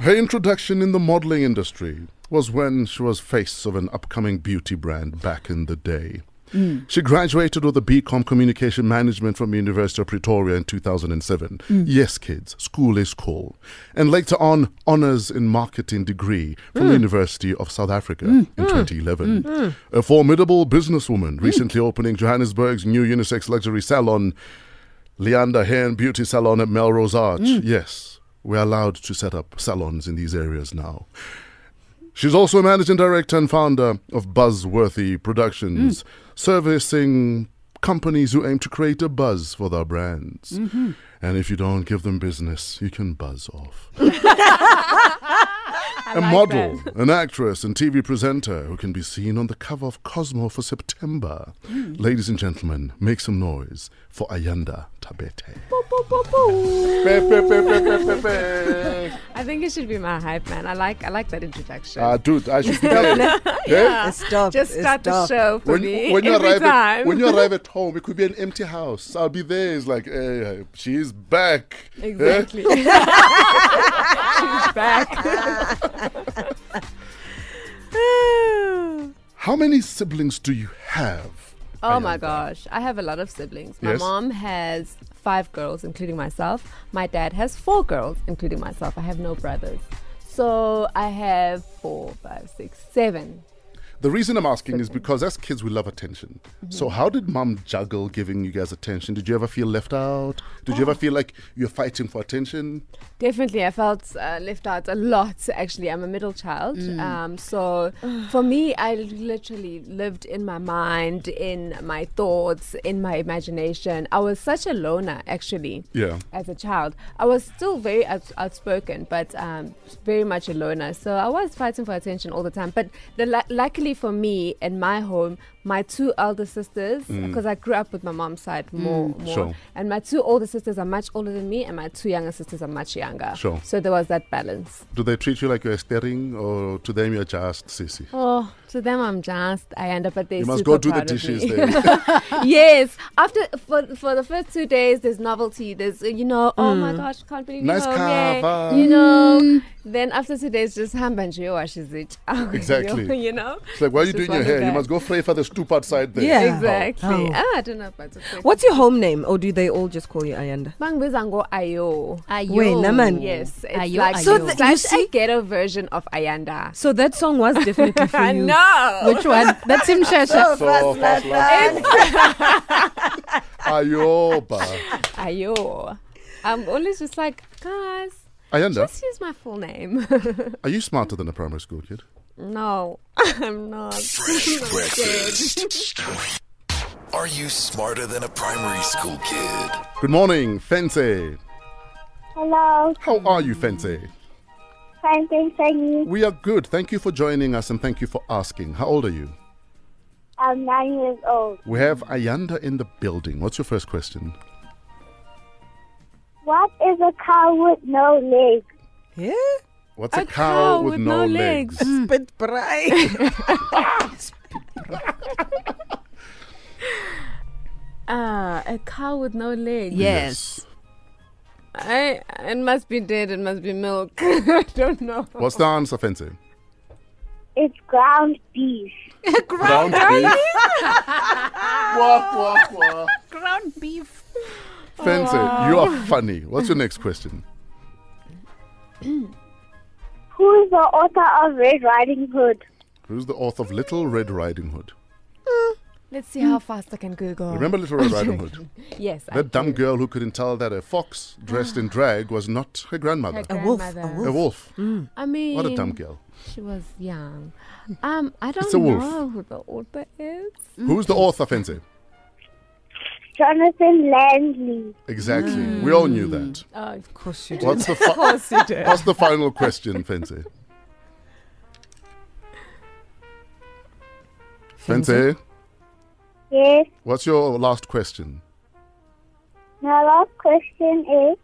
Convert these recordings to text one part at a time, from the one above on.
Her introduction in the modeling industry was when she was face of an upcoming beauty brand back in the day. Mm. She graduated with a BCom Communication Management from University of Pretoria in 2007. Mm. Yes, kids, school is cool. And later on, honors in marketing degree from mm. the University of South Africa in 2011. A formidable businesswoman, recently opening Johannesburg's new unisex luxury salon, Leander Hair and Beauty Salon at Melrose Arch. Yes, we're allowed to set up salons in these areas now. She's also a managing director and founder of Buzzworthy Productions, hmm. servicing companies who aim to create a buzz for their brands. Mm-hmm. And if you don't give them business, you can buzz off. a model, an actress, and TV presenter who can be seen on the cover of Cosmo for September. Ladies and gentlemen, make some noise for Ayanda Thabete. I think it should be my hype man. I like I like that introduction. Ah, dude, I should be there. yeah. It's dope. Just it's start the dope. show for when, me when you every arrive time. At, when you arrive at home, it could be an empty house. I'll be there. It's like, hey, she's back. Exactly. She's back. How many siblings do you have? Oh my gosh, I have a lot of siblings. My Yes. mom has five girls, including myself. My dad has four girls, including myself. I have no brothers. So I have four, five, six, seven. The reason I'm asking is because as kids we love attention. Mm-hmm. So how did mom juggle giving you guys attention? Did you ever feel left out? Did you ever feel like you're fighting for attention? Definitely, I felt uh, left out a lot. Actually, I'm a middle child, um, so for me, I literally lived in my mind, in my thoughts, in my imagination. I was such a loner, actually. Yeah. As a child, I was still very outs- outspoken, but um, very much a loner. So I was fighting for attention all the time. But the lu- for me, in my home, my two elder sisters, mm. because I grew up with my mom's side mm. more, more, Sure. and my two older sisters are much older than me, and my two younger sisters are much younger. Sure. So there was that balance. Do they treat you like you're steering or to them you're just sissy? Oh, to them I'm just I end up at they You must go do the proud dishes me. yes. After for for the first two days, there's novelty. There's you know, oh my mm. gosh, can't believe Nice you're home. yay. cover. You know. Then after two days, just hambanje washes it. Exactly. you know. It's like, why are you doing your hair? You must go fray for the stoop outside there. Yeah. Exactly. Oh. Ah, I don't know if that's a What's your home name, or do they all just call you Ayanda? Bangibiza ngo Ayo. Wait, Naman. Yes, it's Ayo, like so So th- th- you see- a ghetto version of Ayanda. So that song was definitely for you. I know. Which one? That's him, Shasha. So fast like Ayoba. Ayo. I'm always just like, guys, Ayanda, just use my full name. are you smarter than a primary school kid? No, I'm not. Fresh breakfast. Are you smarter than a primary school kid? Good morning, Fense. Hello, How are you, Fense? fine, thanks, and you? We are good. Thank you for joining us and thank you for asking. How old are you? I'm nine years old. We have Ayanda in the building. What's your first question? What is a cow with no legs? Yeah? What's a, A cow with no legs. Spit bright. Ah, a cow with no legs. Yes. I, it must be dead. It must be milk. I don't know. What's the answer, Fense? It's ground beef. Ground beef. Wah, wah, wah. Ground beef. Fense, you are funny. What's your next question? Who is the author of Red Riding Hood? Who's the author of Little Red Riding Hood? Let's see how fast I can Google. Remember Little Red Riding Hood? Yes. I That dumb do. girl who couldn't tell that a fox dressed in drag was not her grandmother. Her A wolf, a grandmother. A wolf. I mean, What a dumb girl. She was young. Um, I don't It's wolf. know who the author is. Who's the author, Fense? Jonathan Landley. Exactly. We all knew that. Oh, of course you do. What's the fi- course you did. What's the final question, Fense? Fense, Yes. what's your last question? My last question is,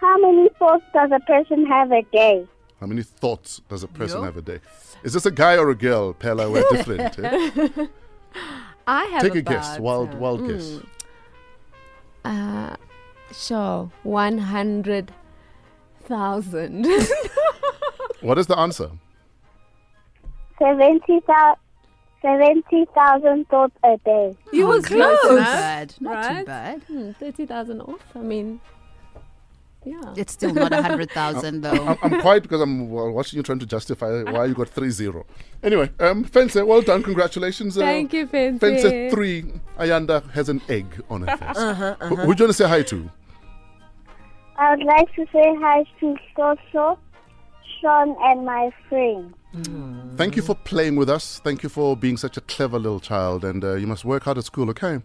how many thoughts does a person have a day? How many thoughts does a person Yo. have a day? Is this a guy or a girl, Pella? We're different. eh? I have a. Take a about, guess. Wild, uh, wild guess. Uh, sure, one hundred thousand. What is the answer? 70,000 70,000 thoughts a day. You were Not too close. bad. Not too bad. Hmm, 30,000 off. I mean, yeah. It's still not a hundred thousand though. I'm, I'm quiet because I'm watching you trying to justify why you got 3 0. Anyway, um, Fence, well done. Congratulations. Uh, Thank you, Fence. Fence 3, Ayanda has an egg on her face. Uh-huh, Who, who do you want to say hi to? I would like to say hi to Soso, Sean, and my friend. Thank you for playing with us. Thank you for being such a clever little child. And uh, you must work hard at school, okay?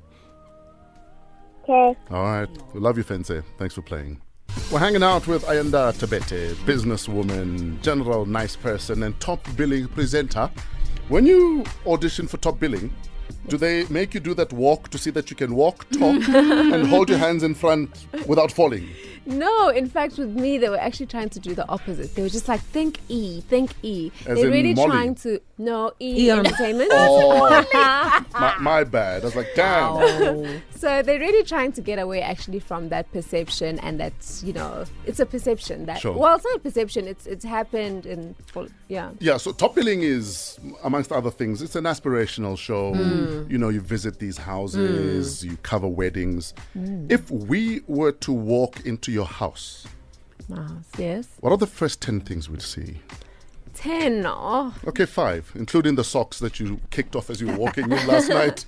Okay. All right. We love you, Fence. Thanks for playing. We're hanging out with Ayanda Thabete, businesswoman, general nice person, and top billing presenter. When you audition for top billing, do they make you do that walk to see that you can walk, talk, and hold your hands in front without falling? No, in fact, with me, they were actually trying to do the opposite. They were just like, think E, think E. As They're in really Molly? trying to, no, E, Eon. entertainment. Oh, my, my bad. I was like, damn. So they're really trying to get away actually from that perception and that's, you know, it's a perception that, Sure. well, it's not a perception, it's it's happened in, full, yeah. Yeah, so Top Billing is, amongst other things, it's an aspirational show. Hmm. You know, you visit these houses, hmm. you cover weddings. Hmm. If we were to walk into your house, Wow, yes. what are the first 10 things we'd see? 10, oh, Okay, five, including the socks that you kicked off as you were walking in last night.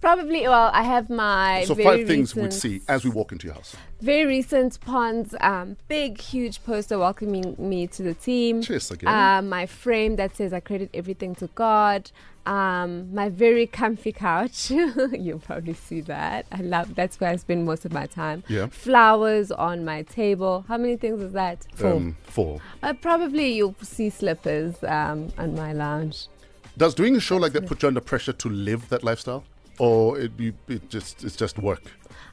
probably, well, I have my So, very five things we'd recent- see as we walk into your house. Very recent Ponds um, big, huge poster welcoming me to the team. Cheers again. Um, my frame that says I credit everything to God. Um, my very comfy couch. You'll probably see that. I love. That's where I spend most of my time. Yeah. Flowers on my table. How many things is that? Um, four. Uh, probably you'll see slippers um, on my lounge. Does doing a show like that put you under pressure to live that lifestyle? Or it, you, it just it's just work?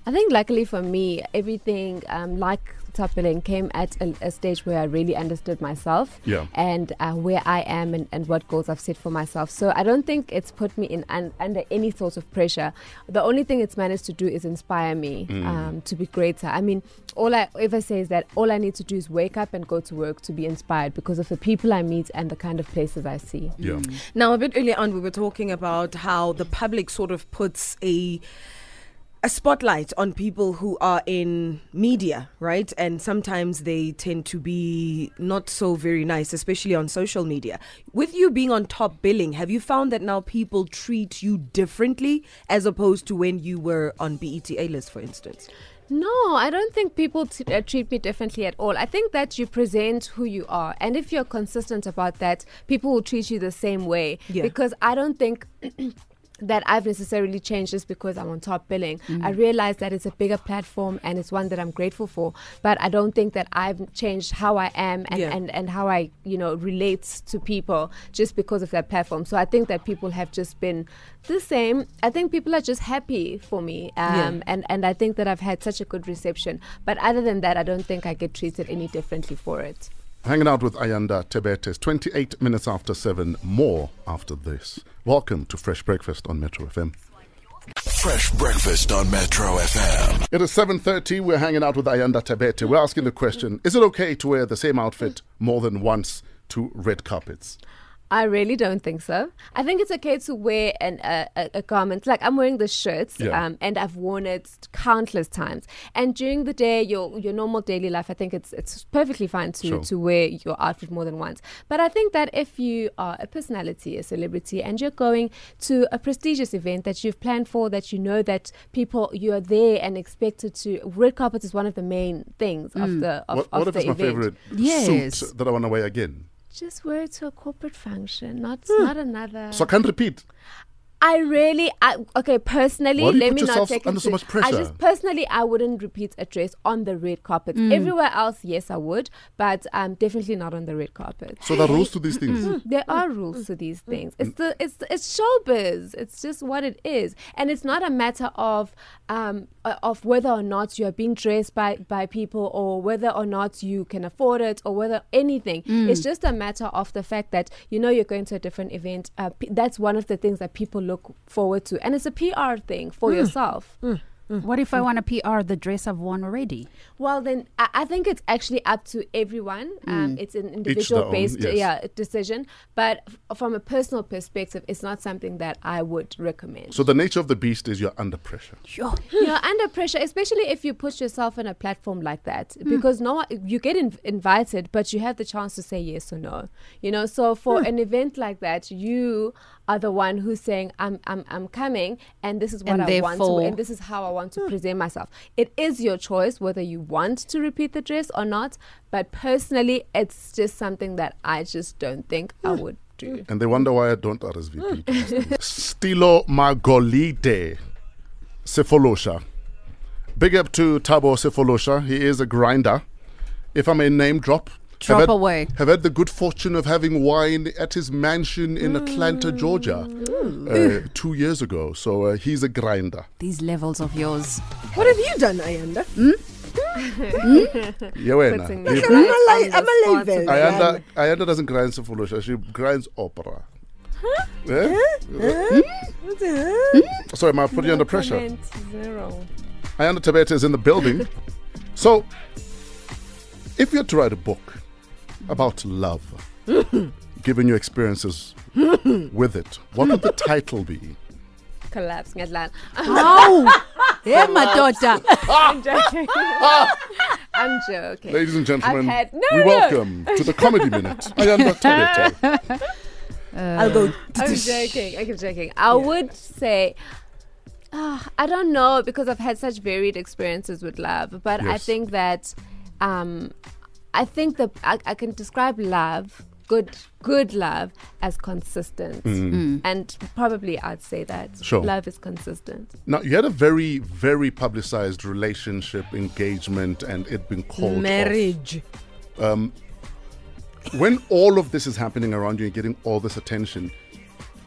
I think luckily for me, everything um, like Top Billing came at a, a stage where I really understood myself Yeah. and uh, where I am and, and what goals I've set for myself. So I don't think it's put me in un, under any sort of pressure. The only thing it's managed to do is inspire me um, to be greater. I mean, all I ever say is that all I need to do is wake up and go to work to be inspired because of the people I meet and the kind of places I see. Yeah. Now, a bit earlier on, we were talking about how the public sort of puts a a spotlight on people who are in media, right? And sometimes they tend to be not so very nice, especially on social media. With you being on top billing, have you found that now people treat you differently as opposed to when you were on BET A list, for instance? No, I don't think people t- uh, treat me differently at all. I think that you present who you are. And if you're consistent about that, people will treat you the same way. Yeah. Because I don't think. That I've necessarily changed just because I'm on top billing. I realize that it's a bigger platform and it's one that I'm grateful for. But I don't think that I've changed how I am and, Yeah. and, and how I, you know, relate to people just because of that platform. So I think that people have just been the same. I think people are just happy for me. Um, Yeah. and, and I think that I've had such a good reception. But other than that, I don't think I get treated any differently for it. Hanging out with Ayanda Thabetes, 28 minutes after 7, more after this. Welcome to Fresh Breakfast on Metro FM. Fresh breakfast on Metro FM. It is 7.30, we're hanging out with Ayanda Thabete. We're asking the question, is it okay to wear the same outfit more than once to red carpets? I really don't think so. I think it's okay to wear an, uh, a, a garment. Like I'm wearing this shirt, Yeah. um, and I've worn it countless times. And during the day, your your normal daily life, I think it's it's perfectly fine to Sure. to wear your outfit more than once. But I think that if you are a personality, a celebrity, and you're going to a prestigious event that you've planned for, that you know that people you are there and expected to. Red carpet is one of the main things of the of, what of what if the it's my favorite Yes. suit that I want to wear again? Just wear it to a corporate function, not Hmm. not another. So I can't repeat. I really, I, okay, personally, Why do you let put me not yourself take under it so to- much I pressure? just personally, I wouldn't repeat a dress on the red carpet. Everywhere else, yes, I would, but um, definitely not on the red carpet. So there are rules to these things. There are rules to these things. It's the it's it's showbiz. It's just what it is, and it's not a matter of um uh, of whether or not you are being dressed by by people or whether or not you can afford it or whether anything. It's just a matter of the fact that you know you're going to a different event. Uh, p- that's one of the things that people look forward to, and it's a PR thing for mm. yourself. Mm. Mm. What if I mm. want to PR the dress I've worn already? Well, then I, I think it's actually up to everyone. Um, mm. It's an individual based yes. yeah, decision. But f- from a personal perspective, it's not something that I would recommend. So the nature of the beast is you're under pressure. Sure. you're under pressure, especially if you put yourself on a platform like that, because no you get in, invited, but you have the chance to say yes or no. You know, so for hmm. an event like that, you are the one who's saying, "I'm, I'm, I'm coming, and this is what And I want to, and this is how I want to hmm. present myself." It is your choice whether you want to repeat the dress or not. But personally, it's just something that I just don't think I hmm. would do. Hmm. And they wonder why I don't RSVP. to these things. Stilo Magolide Sefolosha. Big up to Thabo Sefolosha. He is a grinder. If I may name drop. Drop have had, away. Have had the good fortune of having wine at his mansion in mm. Atlanta, Georgia, uh, two years ago. So uh, he's a grinder. These levels of yours. What have you done, Ayanda? Hmm? Hmm? Hmm? Yeah, wena. Putting me I'm a right li- on the I'm a spot. Ayanda, Ayanda doesn't grind Sefolosha. She grinds opera. Eh? Uh, what the hell? Sorry, am I putting you under pressure? Zero. Ayanda Thabete is in the building. so, if you had to write a book about love, given your experiences with it, what would the title be? Collapse. ngiyadlala. Oh, yeah, my daughter. I'm joking. I'm joking. Ladies and gentlemen, had- no, we no. welcome to the Comedy Minute, Ayanda Thabete. I'll go. I'm joking. I'm joking. I would say, ah, I don't know because I've had such varied experiences with love, but I Yes. think that, um, I think that I, I can describe love, good, good love, as consistent, and probably I'd say that Mm. Sure. love is consistent. Now, you had a very, very publicized relationship, engagement, and it being called off. Marriage. when all of this is happening around you and getting all this attention,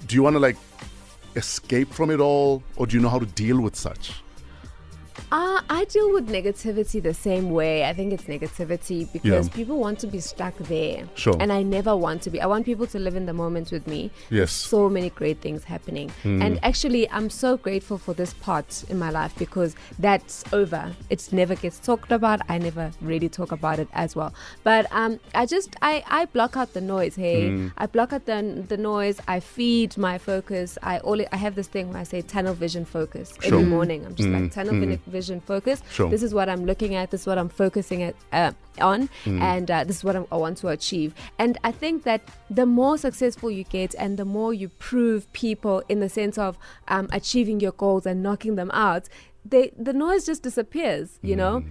do you want to like escape from it all or do you know how to deal with such? Uh, I deal with negativity the same way. I think it's negativity because Yeah. people want to be stuck there. Sure. And I never want to be. I want people to live in the moment with me. Yes. So many great things happening. And actually, I'm so grateful for this part in my life because that's over. It never gets talked about. I never really talk about it as well. But um, I just, I, I block out the noise. Hey, I block out the, the noise. I feed my focus. I only, I have this thing where I say tunnel vision focus Sure. every morning. I'm just like tunnel vi- vision focus. Sure. This is what I'm looking at. This is what I'm focusing at, uh, on, and uh, this is what I'm, I want to achieve. And I think that the more successful you get, and the more you prove people in the sense of um, achieving your goals and knocking them out, they the noise just disappears. You know.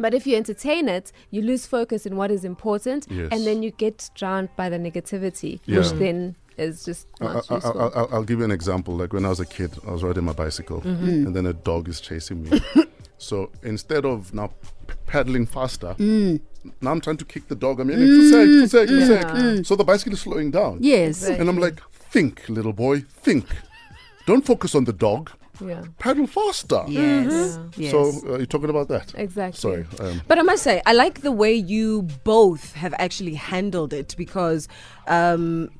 But if you entertain it, you lose focus in what is important, Yes. and then you get drowned by the negativity, which then is just I, I, I, I, I'll give you an example. Like when I was a kid, I was riding my bicycle Mm-hmm. and then a dog is chasing me. so instead of now p- pedaling faster, Mm. now I'm trying to kick the dog. I'm yelling, for sake, for sake, for sake. Yeah. So the bicycle is slowing down. Yes. Exactly. And I'm like, think, little boy, think. Don't focus on the dog. yeah. Pedal faster. Yes. Yes. So uh, you're talking about that? Exactly. Sorry. Um, But I must say, I like the way you both have actually handled it because, um,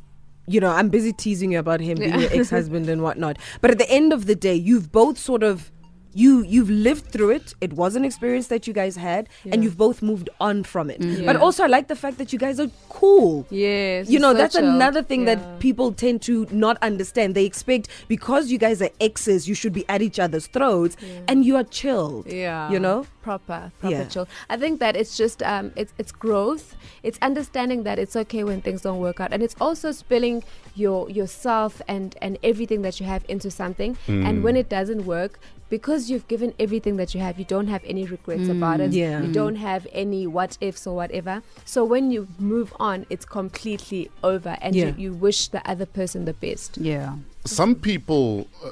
you know, I'm busy teasing you about him being your ex-husband and whatnot. But at the end of the day, you've both sort of you you've lived through it. It was an experience that you guys had, and you've both moved on from it. But Yeah. also, I like the fact that you guys are cool. Yes. You know, that's another thing Yeah. that people tend to not understand. They expect because you guys are exes, you should be at each other's throats, and you are chilled. yeah you know? Proper proper Yeah. chill i think that it's just um it's it's growth it's understanding that it's okay when things don't work out and it's also spilling your yourself and and everything that you have into something and when it doesn't work because you've given everything that you have you don't have any regrets about it Yeah. you don't have any what ifs or whatever so when you move on it's completely over and Yeah. you, you wish the other person the best Yeah. some people, uh,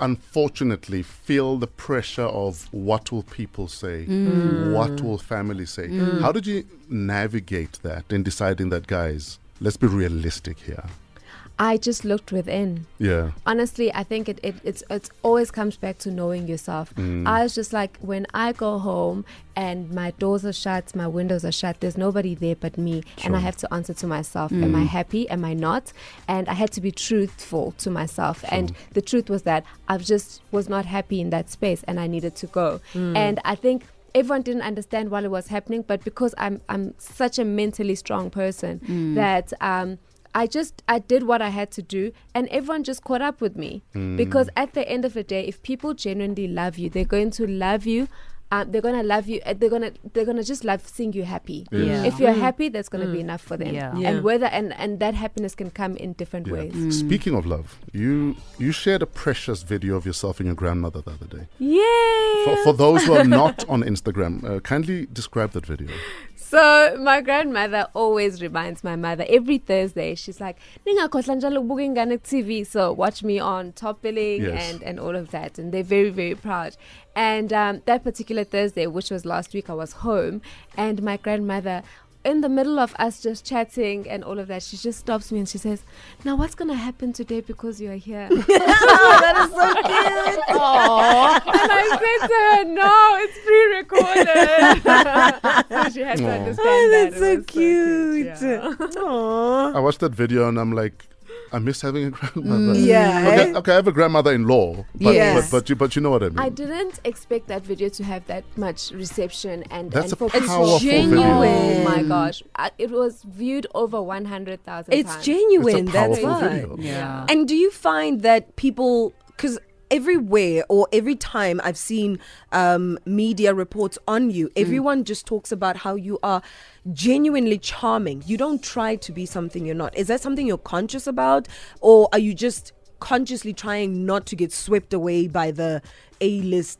unfortunately, feel the pressure of what will people say, mm. what will family say. Mm. How did you navigate that in deciding that, guys, let's be realistic here? I just looked within. Yeah. Honestly, I think it, it it's it's always comes back to knowing yourself. Mm. I was just like when I go home and my doors are shut, my windows are shut, there's nobody there but me and I have to answer to myself. Am I happy? Am I not? And I had to be truthful to myself. And the truth was that I just was not happy in that space and I needed to go. And I think everyone didn't understand while it was happening, but because I'm I'm such a mentally strong person that um I just I did what I had to do and everyone just caught up with me because at the end of the day if people genuinely love you they're going to love you um, they're gonna love you uh, they're gonna they're gonna just love seeing you happy Yeah. if you're happy that's gonna be enough for them Yeah. Yeah. and whether and and that happiness can come in different Yeah. ways Speaking of love, you you shared a precious video of yourself and your grandmother the other day. yeah For, for those who are not on Instagram, uh, kindly describe that video. So my grandmother always reminds my mother every Thursday. She's like, "Ningakhohlwa njalo ukubuka ingane TV, so watch me on Top Billing Yes. and and all of that." And they're very very proud. And um, that particular Thursday, which was last week, I was home, and my grandmother. In the middle of us just chatting and all of that, she just stops me and she says, "Now, what's gonna happen today because you're here?" that is so cute. and I said to her, "No, it's pre-recorded." so she had to understand Oh, that. that's It so was cute. yeah. Aw. I watched that video and I'm like, I miss having a grandmother. Mm, yeah. Okay, okay, I have a grandmother-in-law, but, Yes. but but you but you know what I mean. I didn't expect that video to have that much reception and, That's and a for people- powerful video. Oh my gosh, I, it was viewed over one hundred thousand. It's times. genuine. It's a That's powerful why. video. Yeah. And do you find that people, because everywhere or every time I've seen um, media reports on you, everyone just talks about how you are genuinely charming. You don't try to be something you're not. Is that something you're conscious about, or are you just consciously trying not to get swept away by the A-list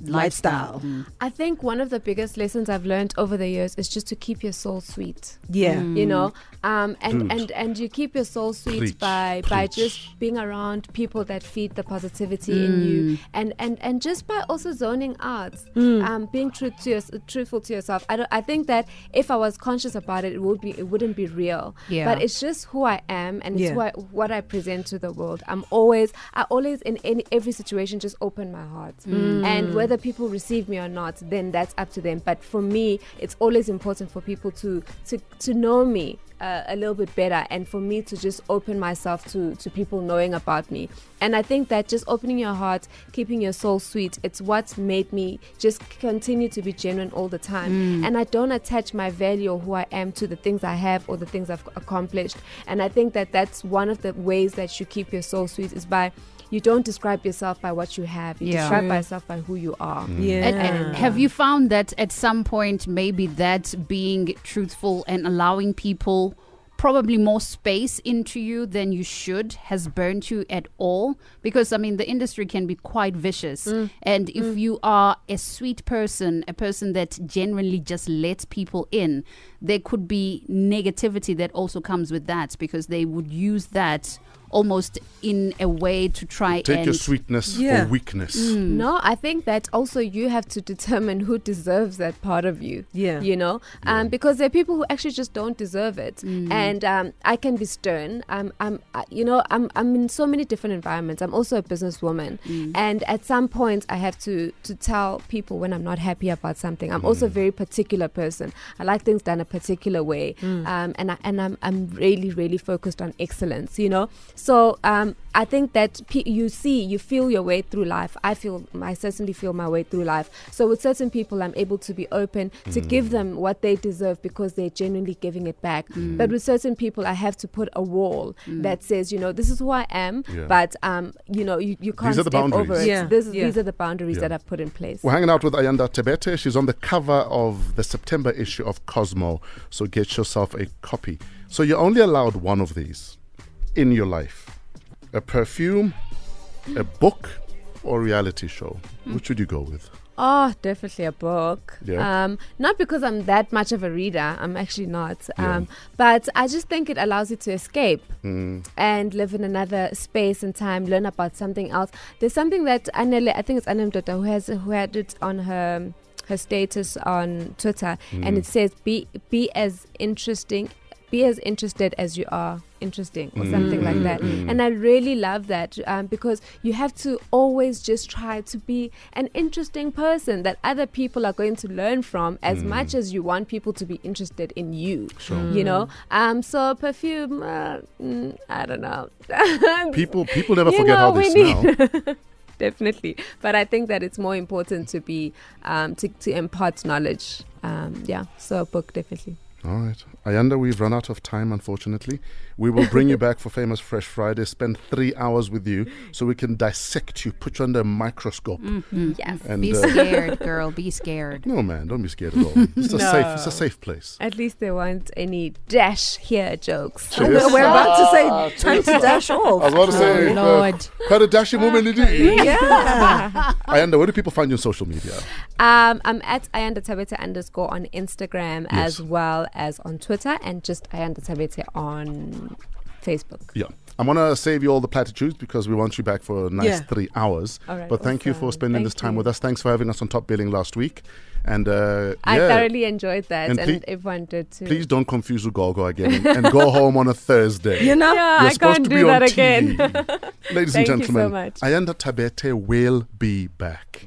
lifestyle? Mm-hmm. I think one of the biggest lessons I've learned over the years is just to keep your soul sweet. Yeah. Mm. you know? Um and Dude. and and you keep your soul sweet Preach, by by just being around people that feed the positivity in mm. you. And and and just by also zoning out mm. um being true to your, truthful to yourself. I don't I think that if I was conscious about it it would be it wouldn't be real. Yeah. but it's just who I am and it's Yeah. who I, what I present to the world. I'm always I always in any every situation just open my heart. And whether people receive me or not then that's up to them. But for me it's always important for people to to to know me uh, a little bit better and for me to just open myself to to people knowing about me. And i think that just opening your heart keeping your soul sweet it's what's made me just continue to be genuine all the time. And i don't attach my value or who i am to the things i have or the things i've accomplished. And i think that that's one of the ways that you keep your soul sweet is by you don't describe yourself by what you have. You Yeah. describe True. by yourself by who you are. Mm. Yeah. And, and have you found that at some point maybe that being truthful and allowing people probably more space into you than you should has burnt you at all? Because i mean the industry can be quite vicious. Mm. And if mm. you are a sweet person a person that genuinely just lets people in there could be negativity that also comes with that because they would use that almost in a way to try to Take and your sweetness Yeah. for weakness. No, I think that also you have to determine who deserves that part of you. Yeah. You know, um, because there are people who actually just don't deserve it, and um, I can be stern. Um, I'm, I, you know, I'm, I'm in so many different environments. I'm also a businesswoman, and at some point I have to to tell people when I'm not happy about something. I'm also a very particular person. I like things done a particular way, um, and I, and I'm I'm really really focused on excellence. You know, so um, I think that pe- you see, you feel your way through life. I feel, I certainly feel my way through life. So with certain people, I'm able to be open to give them what they deserve because they're genuinely giving it back. But with certain people, I have to put a wall that says, you know, this is who I am, Yeah. but um, you know, you, you can't are the step over boundaries. it. Yeah, This, yeah. These are the boundaries Yeah. that I've put in place. We're hanging out with Ayanda Thabete. She's on the cover of the September issue of Cosmo. So get yourself a copy. So you're only allowed one of these in your life a perfume, a book, or reality show. Which would you go with? Oh, definitely a book. Yeah. Um, not because I'm that much of a reader. I'm actually not. Yeah. Um, but I just think it allows you to escape Mm. and live in another space and time, learn about something else. There's something that Anele, I think it's Anele Mdoda who has who had it on her her status on Twitter, and it says be be as interesting. Be as interested as you are interesting or something like that. Mm. And I really love that um, because you have to always just try to be an interesting person that other people are going to learn from as much as you want people to be interested in you. Sure. You know, um, so perfume, uh, mm, I don't know. People people never You forget how they smell. Definitely, but I think that it's more important to be um, to, to impart knowledge. Um, yeah, so a book definitely. All right. Ayanda, we've run out of time, unfortunately. We will bring you back for Famous Fresh Friday, spend three hours with you so we can dissect you, put you under a microscope. Yes. And Be uh, scared, girl. Be scared. no, man, don't be scared at all. It's a safe, it's a safe place. At least there weren't any dash here jokes. Cheers. We're about to say time to dash off. I was off. about to say, uh, Lord. quite a dashing woman indeed. Yeah. Ayanda, where do people find you on social media? Um, I'm at Ayanda Thabete underscore on Instagram as well as on Twitter and just Ayanda Thabete on Facebook. Yeah. I'm going to save you all the platitudes because we want you back for a nice Yeah. three hours. All right, but thank you for awesome. spending this time you. with us. Thanks for having us on Top Billing last week. And uh, I yeah, thoroughly enjoyed that And and, please- everyone did too. please don't confuse Ugogo again and, and go home on a Thursday. You know? yeah, You're I supposed can't to do be on that TV. again. Ladies Thank you and so gentlemen, much. Ayanda Thabete will be back.